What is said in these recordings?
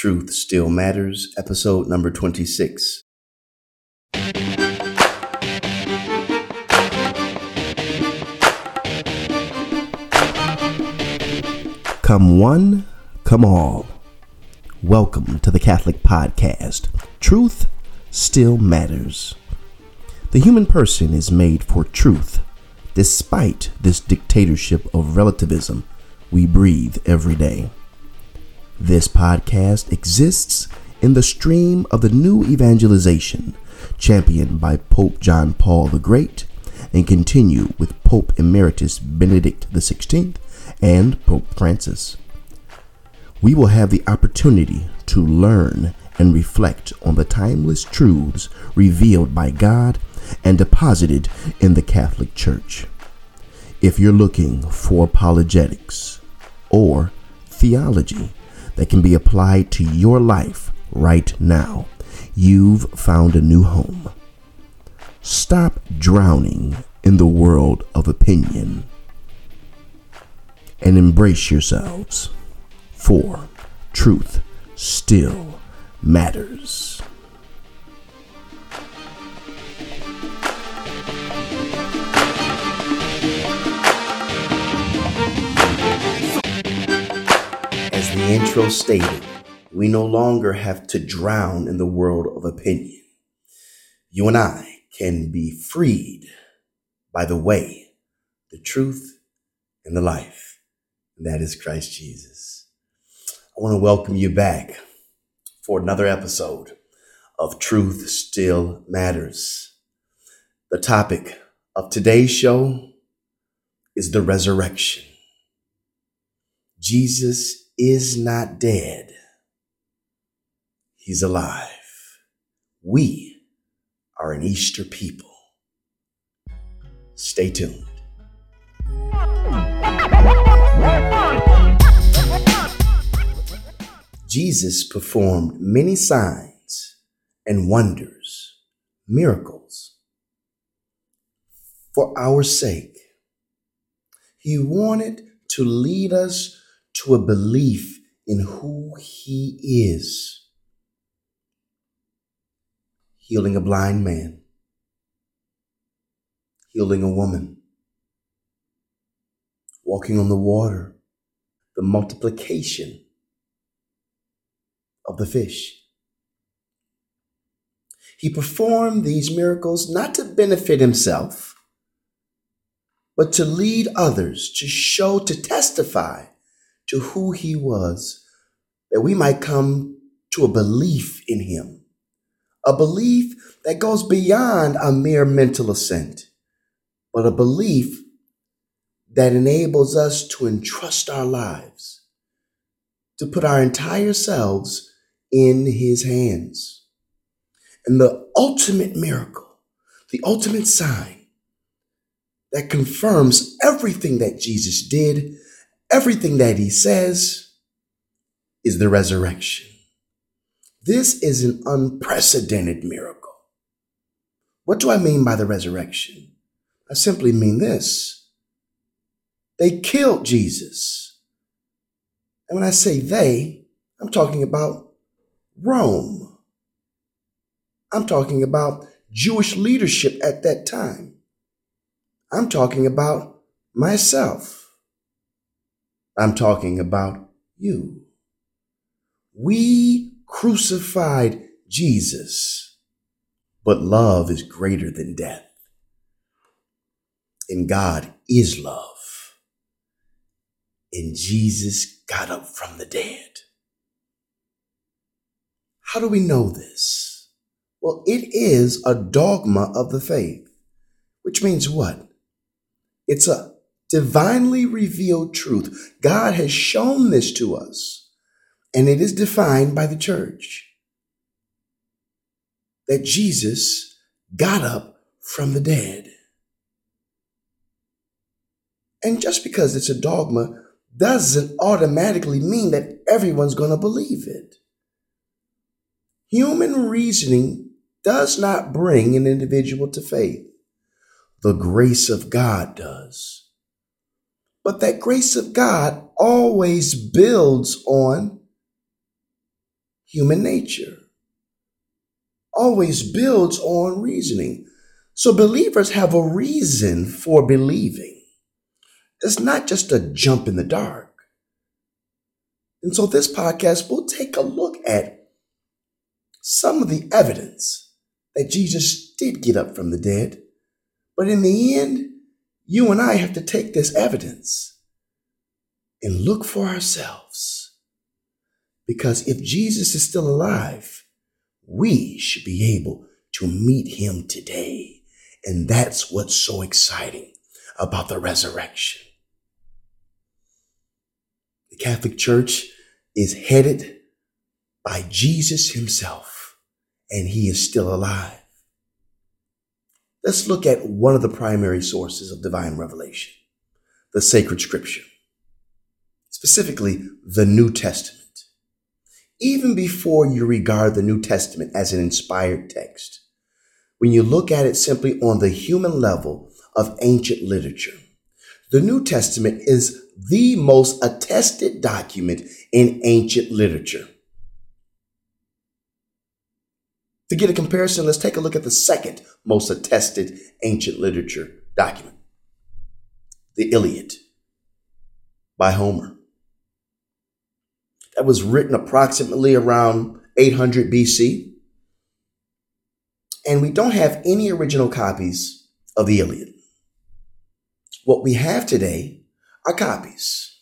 Truth Still Matters, episode number 26. Come one, come all. Welcome to the Catholic Podcast. Truth Still Matters. The human person is made for truth, despite this dictatorship of relativism we breathe every day. This podcast exists in the stream of the new evangelization championed by Pope John Paul the Great and continue with Pope Emeritus Benedict XVI and Pope Francis. We will have the opportunity to learn and reflect on the timeless truths revealed by God and deposited in the Catholic Church. If you're looking for apologetics or theology, that can be applied to your life right now. You've found a new home. Stop drowning in the world of opinion and embrace yourselves, for truth still matters. Intro stated, we no longer have to drown in the world of opinion. You and I can be freed by the way, the truth, and the life. And that is Christ Jesus. I want to welcome you back for another episode of Truth Still Matters. The topic of today's show is the resurrection. Jesus is not dead. He's alive. We are an Easter people. Stay tuned. Jesus performed many signs and wonders, miracles, for our sake. He wanted to lead us to a belief in who He is. Healing a blind man, healing a woman, walking on the water, the multiplication of the fish. He performed these miracles not to benefit himself, but to lead others, to show, to testify to who he was, that we might come to a belief in him, a belief that goes beyond a mere mental assent, but a belief that enables us to entrust our lives, to put our entire selves in his hands. And the ultimate miracle, the ultimate sign that confirms everything that Jesus did Everything that he says is the resurrection. This is an unprecedented miracle. What do I mean by the resurrection? I simply mean this. They killed Jesus. And when I say they, I'm talking about Rome. I'm talking about Jewish leadership at that time. I'm talking about myself. I'm talking about you. We crucified Jesus, but love is greater than death. And God is love. And Jesus got up from the dead. How do we know this? Well, it is a dogma of the faith, which means what? It's a divinely revealed truth. God has shown this to us, and it is defined by the church that Jesus got up from the dead. And just because it's a dogma doesn't automatically mean that everyone's going to believe it. Human reasoning does not bring an individual to faith. The grace of God does. But that grace of God always builds on human nature, always builds on reasoning. So believers have a reason for believing. It's not just a jump in the dark. And so this podcast will take a look at some of the evidence that Jesus did get up from the dead. But in the end, you and I have to take this evidence and look for ourselves. Because if Jesus is still alive, we should be able to meet him today. And that's what's so exciting about the resurrection. The Catholic Church is headed by Jesus himself, and he is still alive. Let's look at one of the primary sources of divine revelation, the sacred scripture specifically the New Testament. Even before you regard the New Testament as an inspired text, when you look at it simply on the human level of ancient literature, the New Testament is the most attested document in ancient literature. To get a comparison, let's take a look at the second most attested ancient literature document, the Iliad by Homer that was written approximately around 800 BC. And we don't have any original copies of the Iliad. What we have today are copies.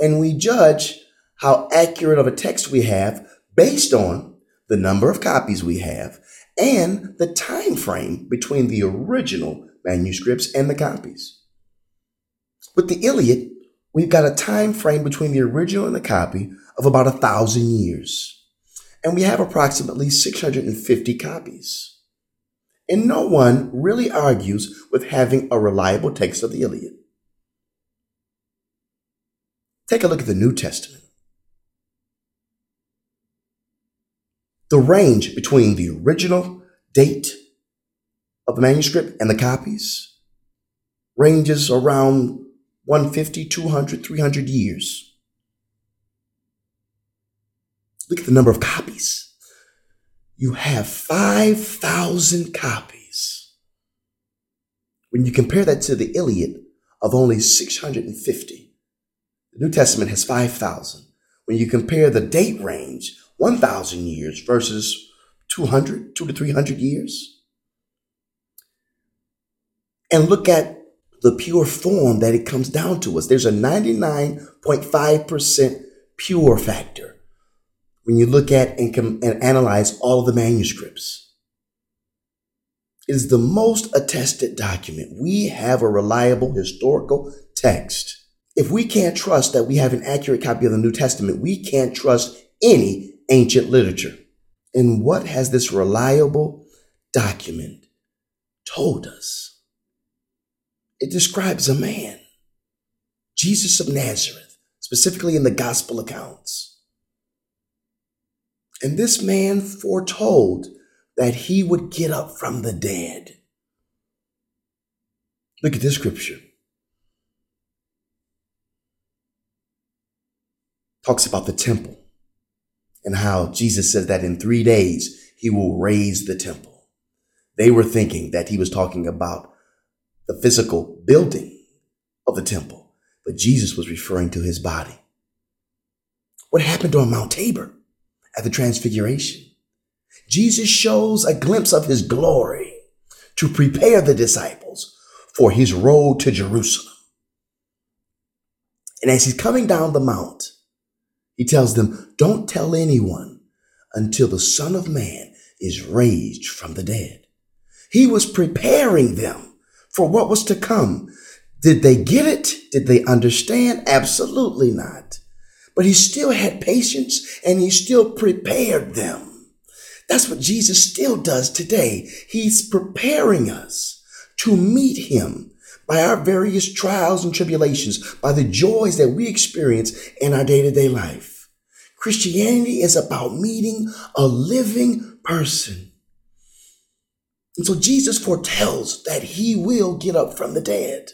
And we judge how accurate of a text we have based on the number of copies we have and the time frame between the original manuscripts and the copies. With the Iliad, we've got a time frame between the original and the copy of about a thousand years. And we have approximately 650 copies. And no one really argues with having a reliable text of the Iliad. Take a look at the New Testament. The range between the original date of the manuscript and the copies ranges around 150, 200, 300 years. Look at the number of copies. You have 5,000 copies. When you compare that to the Iliad of only 650, the New Testament has 5,000. When you compare the date range, 1,000 years versus 200, 2 to 300 years, and look at the pure form that it comes down to us. There's a 99.5% pure factor when you look at and, com- and analyze all of the manuscripts. It is the most attested document. We have a reliable historical text. If we can't trust that we have an accurate copy of the New Testament, we can't trust any ancient literature. And what has this reliable document told us? it describes a man, Jesus of Nazareth, specifically in the gospel accounts. And this man foretold that he would get up from the dead. Look at this scripture. Talks about the temple and how Jesus says that in three days he will raise the temple. They were thinking that he was talking about the physical building of the temple, but Jesus was referring to his body. What happened on Mount Tabor at the Transfiguration? Jesus shows a glimpse of his glory to prepare the disciples for his road to Jerusalem. And as he's coming down the mount, he tells them, Don't tell anyone until the Son of Man is raised from the dead. He was preparing them for what was to come. Did they get it? Did they understand? Absolutely not. But he still had patience and he still prepared them. That's what Jesus still does today. He's preparing us to meet him by our various trials and tribulations, by the joys that we experience in our day to day life. Christianity is about meeting a living person and so Jesus foretells that he will get up from the dead.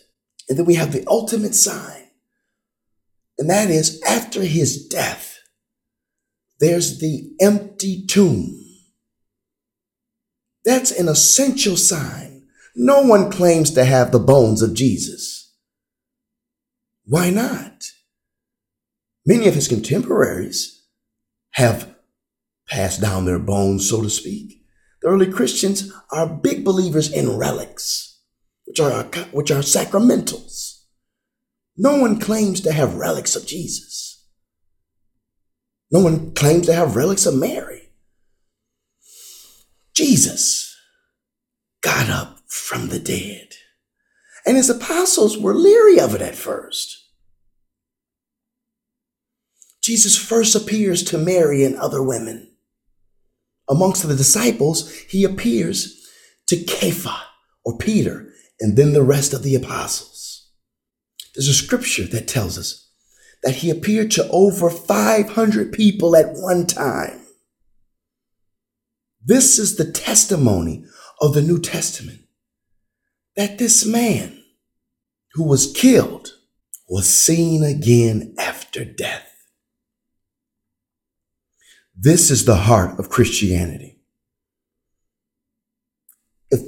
And then we have the ultimate sign. And that is after his death, there's the empty tomb. That's an essential sign. No one claims to have the bones of Jesus. Why not? Many of his contemporaries have passed down their bones, so to speak. The early Christians are big believers in relics, which are, which are sacramentals. No one claims to have relics of Jesus. No one claims to have relics of Mary. Jesus got up from the dead. And his apostles were leery of it at first. Jesus first appears to Mary and other women. Amongst the disciples, he appears to Kepha or Peter and then the rest of the apostles. There's a scripture that tells us that he appeared to over 500 people at one time. This is the testimony of the New Testament that this man who was killed was seen again after death. This is the heart of Christianity. If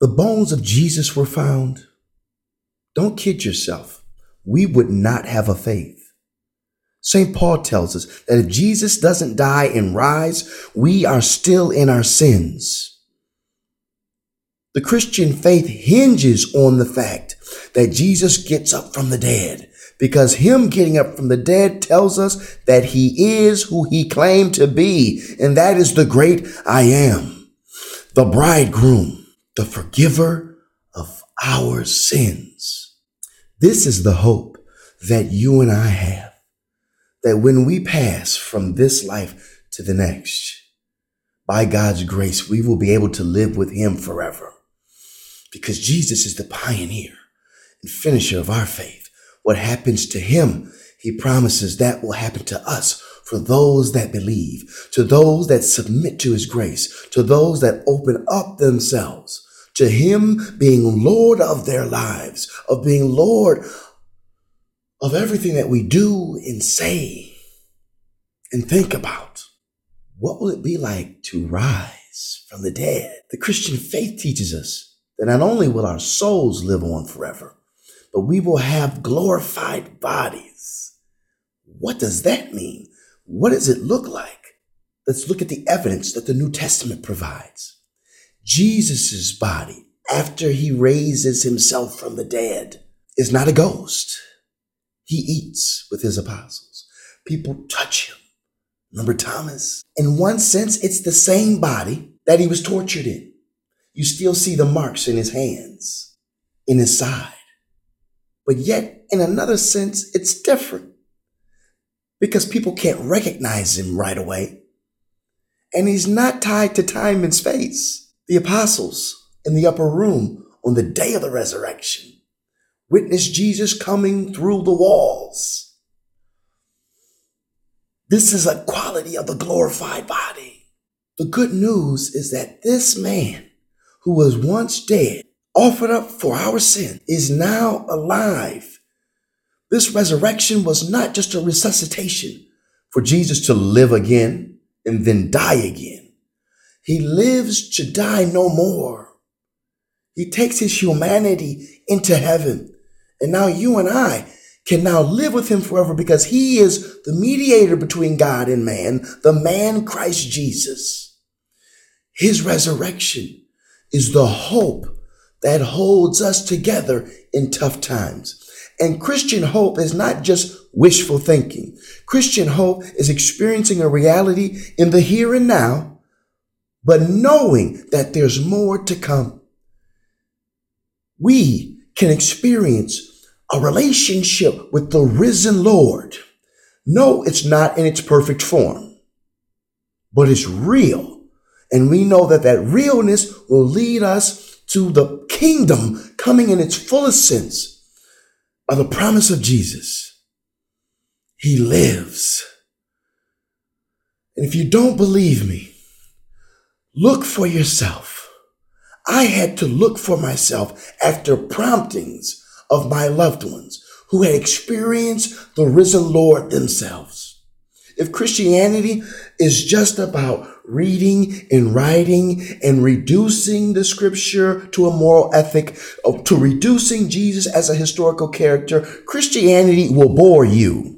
the bones of Jesus were found, don't kid yourself, we would not have a faith. St. Paul tells us that if Jesus doesn't die and rise, we are still in our sins. The Christian faith hinges on the fact that Jesus gets up from the dead because him getting up from the dead tells us that he is who he claimed to be. And that is the great I am, the bridegroom, the forgiver of our sins. This is the hope that you and I have that when we pass from this life to the next, by God's grace, we will be able to live with Him forever. Because Jesus is the pioneer and finisher of our faith. What happens to Him, He promises that will happen to us for those that believe, to those that submit to His grace, to those that open up themselves to Him being Lord of their lives, of being Lord of everything that we do and say and think about. What will it be like to rise from the dead? The Christian faith teaches us that not only will our souls live on forever, but we will have glorified bodies. What does that mean? What does it look like? Let's look at the evidence that the New Testament provides. Jesus' body, after he raises himself from the dead, is not a ghost. He eats with his apostles. People touch him. Remember Thomas? In one sense, it's the same body that he was tortured in. You still see the marks in his hands, in his side. But yet, in another sense, it's different because people can't recognize him right away. And he's not tied to time and space. The apostles in the upper room on the day of the resurrection witness Jesus coming through the walls. This is a quality of the glorified body. The good news is that this man who was once dead, offered up for our sin, is now alive. This resurrection was not just a resuscitation for Jesus to live again and then die again. He lives to die no more. He takes his humanity into heaven and now you and I can now live with him forever because he is the mediator between God and man, the man Christ Jesus. His resurrection is the hope that holds us together in tough times. And Christian hope is not just wishful thinking. Christian hope is experiencing a reality in the here and now, but knowing that there's more to come. We can experience a relationship with the risen Lord. No, it's not in its perfect form, but it's real. And we know that that realness will lead us to the kingdom coming in its fullest sense by the promise of Jesus. He lives. And if you don't believe me, look for yourself. I had to look for myself after promptings of my loved ones who had experienced the risen Lord themselves. If Christianity is just about reading and writing and reducing the scripture to a moral ethic, uh, to reducing Jesus as a historical character, Christianity will bore you.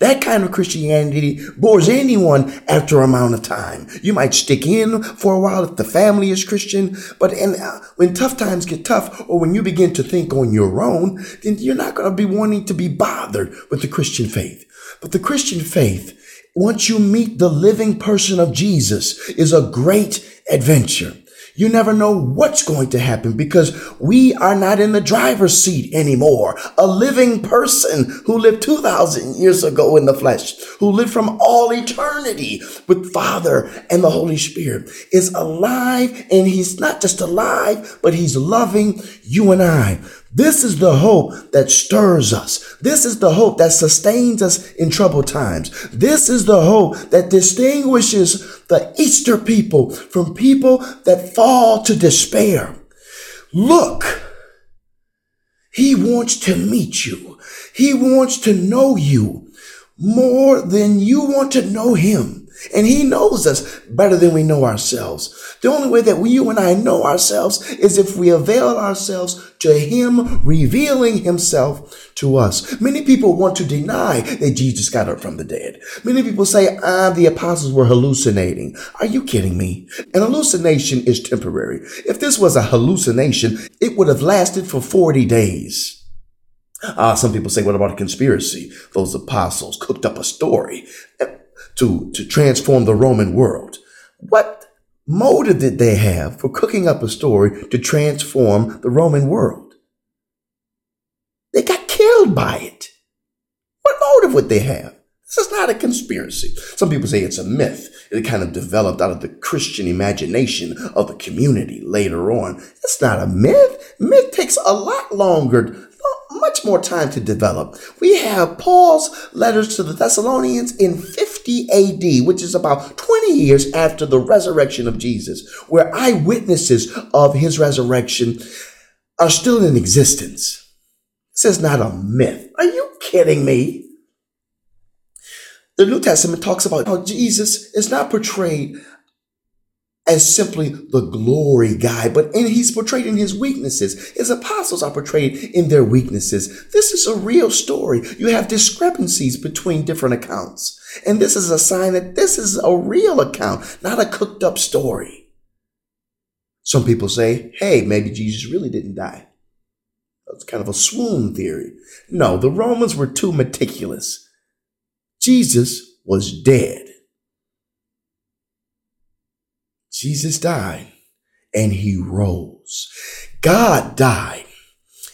That kind of Christianity bores anyone after a amount of time. You might stick in for a while if the family is Christian, but in, uh, when tough times get tough, or when you begin to think on your own, then you're not going to be wanting to be bothered with the Christian faith. But the Christian faith, once you meet the living person of Jesus, is a great adventure. You never know what's going to happen because we are not in the driver's seat anymore. A living person who lived 2,000 years ago in the flesh, who lived from all eternity with Father and the Holy Spirit, is alive. And he's not just alive, but he's loving you and I. This is the hope that stirs us. This is the hope that sustains us in troubled times. This is the hope that distinguishes the Easter people from people that fall to despair. Look, he wants to meet you. He wants to know you more than you want to know him. And he knows us better than we know ourselves. The only way that we, you and I know ourselves is if we avail ourselves to him revealing himself to us. Many people want to deny that Jesus got up from the dead. Many people say, ah, the apostles were hallucinating. Are you kidding me? An hallucination is temporary. If this was a hallucination, it would have lasted for 40 days. Ah, some people say, what about a conspiracy? Those apostles cooked up a story to, to transform the Roman world. What motive did they have for cooking up a story to transform the Roman world? They got killed by it. What motive would they have? This is not a conspiracy. Some people say it's a myth. It kind of developed out of the Christian imagination of the community later on. It's not a myth. Myth takes a lot longer much more time to develop. We have Paul's letters to the Thessalonians in 50 AD, which is about 20 years after the resurrection of Jesus, where eyewitnesses of his resurrection are still in existence. This is not a myth. Are you kidding me? The New Testament talks about how Jesus is not portrayed as simply the glory guy, but and he's portrayed in his weaknesses. His apostles are portrayed in their weaknesses. This is a real story. You have discrepancies between different accounts. And this is a sign that this is a real account, not a cooked up story. Some people say, hey, maybe Jesus really didn't die. That's kind of a swoon theory. No, the Romans were too meticulous. Jesus was dead. Jesus died and he rose. God died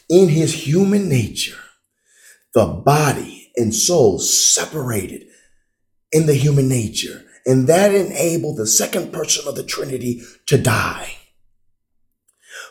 in his human nature, the body and soul separated in the human nature. And that enabled the second person of the Trinity to die.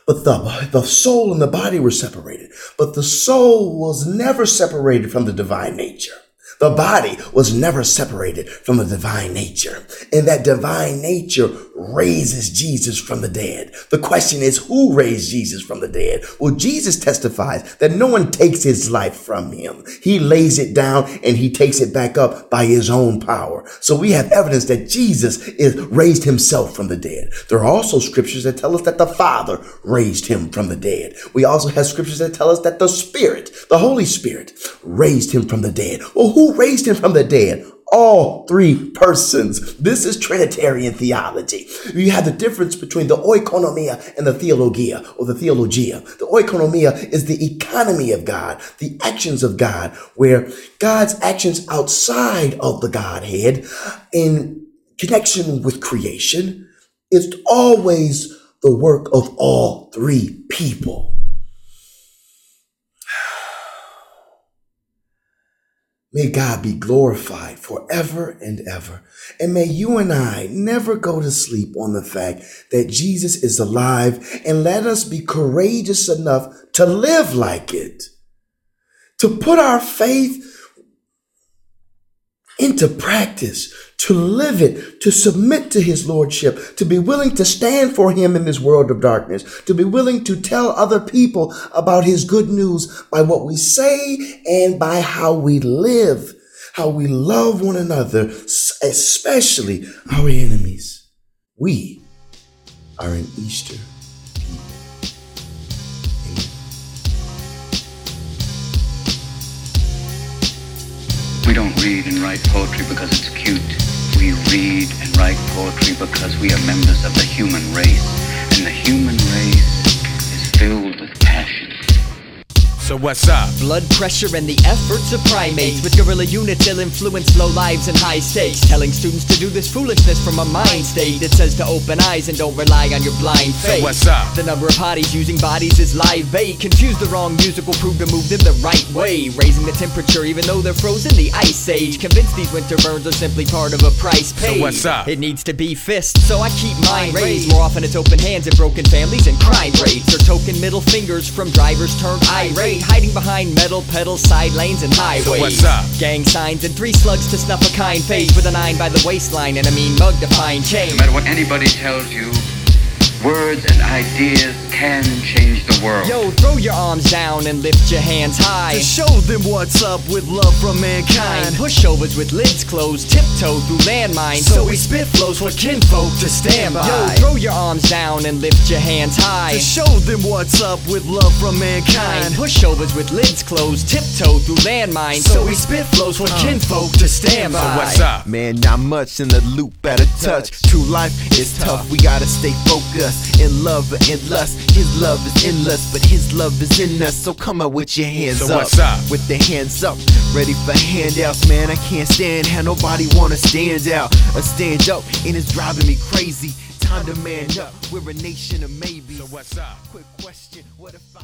But the, the soul and the body were separated. But the soul was never separated from the divine nature. The body was never separated from the divine nature. And that divine nature raises Jesus from the dead. The question is, who raised Jesus from the dead? Well, Jesus testifies that no one takes his life from him. He lays it down and he takes it back up by his own power. So we have evidence that Jesus is raised himself from the dead. There are also scriptures that tell us that the Father raised him from the dead. We also have scriptures that tell us that the Spirit, the Holy Spirit, raised him from the dead. Well, who raised him from the dead? All three persons. This is Trinitarian theology. You have the difference between the oikonomia and the theologia or the theologia. The oikonomia is the economy of God, the actions of God, where God's actions outside of the Godhead in connection with creation is always the work of all three people. May God be glorified forever and ever. And may you and I never go to sleep on the fact that Jesus is alive and let us be courageous enough to live like it, to put our faith into practice, to live it, to submit to his lordship, to be willing to stand for him in this world of darkness, to be willing to tell other people about his good news by what we say and by how we live. how we love one another, especially our enemies. We are an Easter. We don't read and write poetry because it's cute. We read and write poetry because we are members of the human race. And the human race is filled. So what's up? Blood pressure and the efforts of primates. With guerrilla units they'll influence low lives and high stakes. Telling students to do this foolishness from a mind state That says to open eyes and don't rely on your blind faith. So what's up? The number of hotties using bodies is live bait. Confuse the wrong music will prove to move them the right way. Raising the temperature even though they're frozen. The ice age. Convinced these winter burns are simply part of a price paid. So what's up? It needs to be fist, so I keep mine raised. More often it's open hands and broken families and crime rates. Or token middle fingers from drivers turned irate Hiding behind metal pedals, side lanes, and highways. what's up? Gang signs and three slugs to snuff a kind face with a nine by the waistline and a mean mug to find change. No matter what anybody tells you, words and ideas can change the world. Yo, throw your arms down and lift your hands high. To show them what's up with love from mankind. Pushovers with lids closed, tiptoe through landmines. So we spit flows for kinfolk to stand by. Yo, throw your arms down and lift your hands high. To show them what's up with love from mankind. Pushovers with lids closed, tiptoe through landmines. So we spit flows for kinfolk uh. to stand by. So what's up? Man, not much in the loop at a touch. True life is tough. We gotta stay focused. In love or in lust. His love is endless, but his love is in us. So come out with your hands So up. what's up? With the hands up, ready for handouts. Man, I can't stand how nobody wanna stand out. A stand up, and it's driving me crazy. Time to man up. We're a nation of maybe. So what's up? Quick question: What if I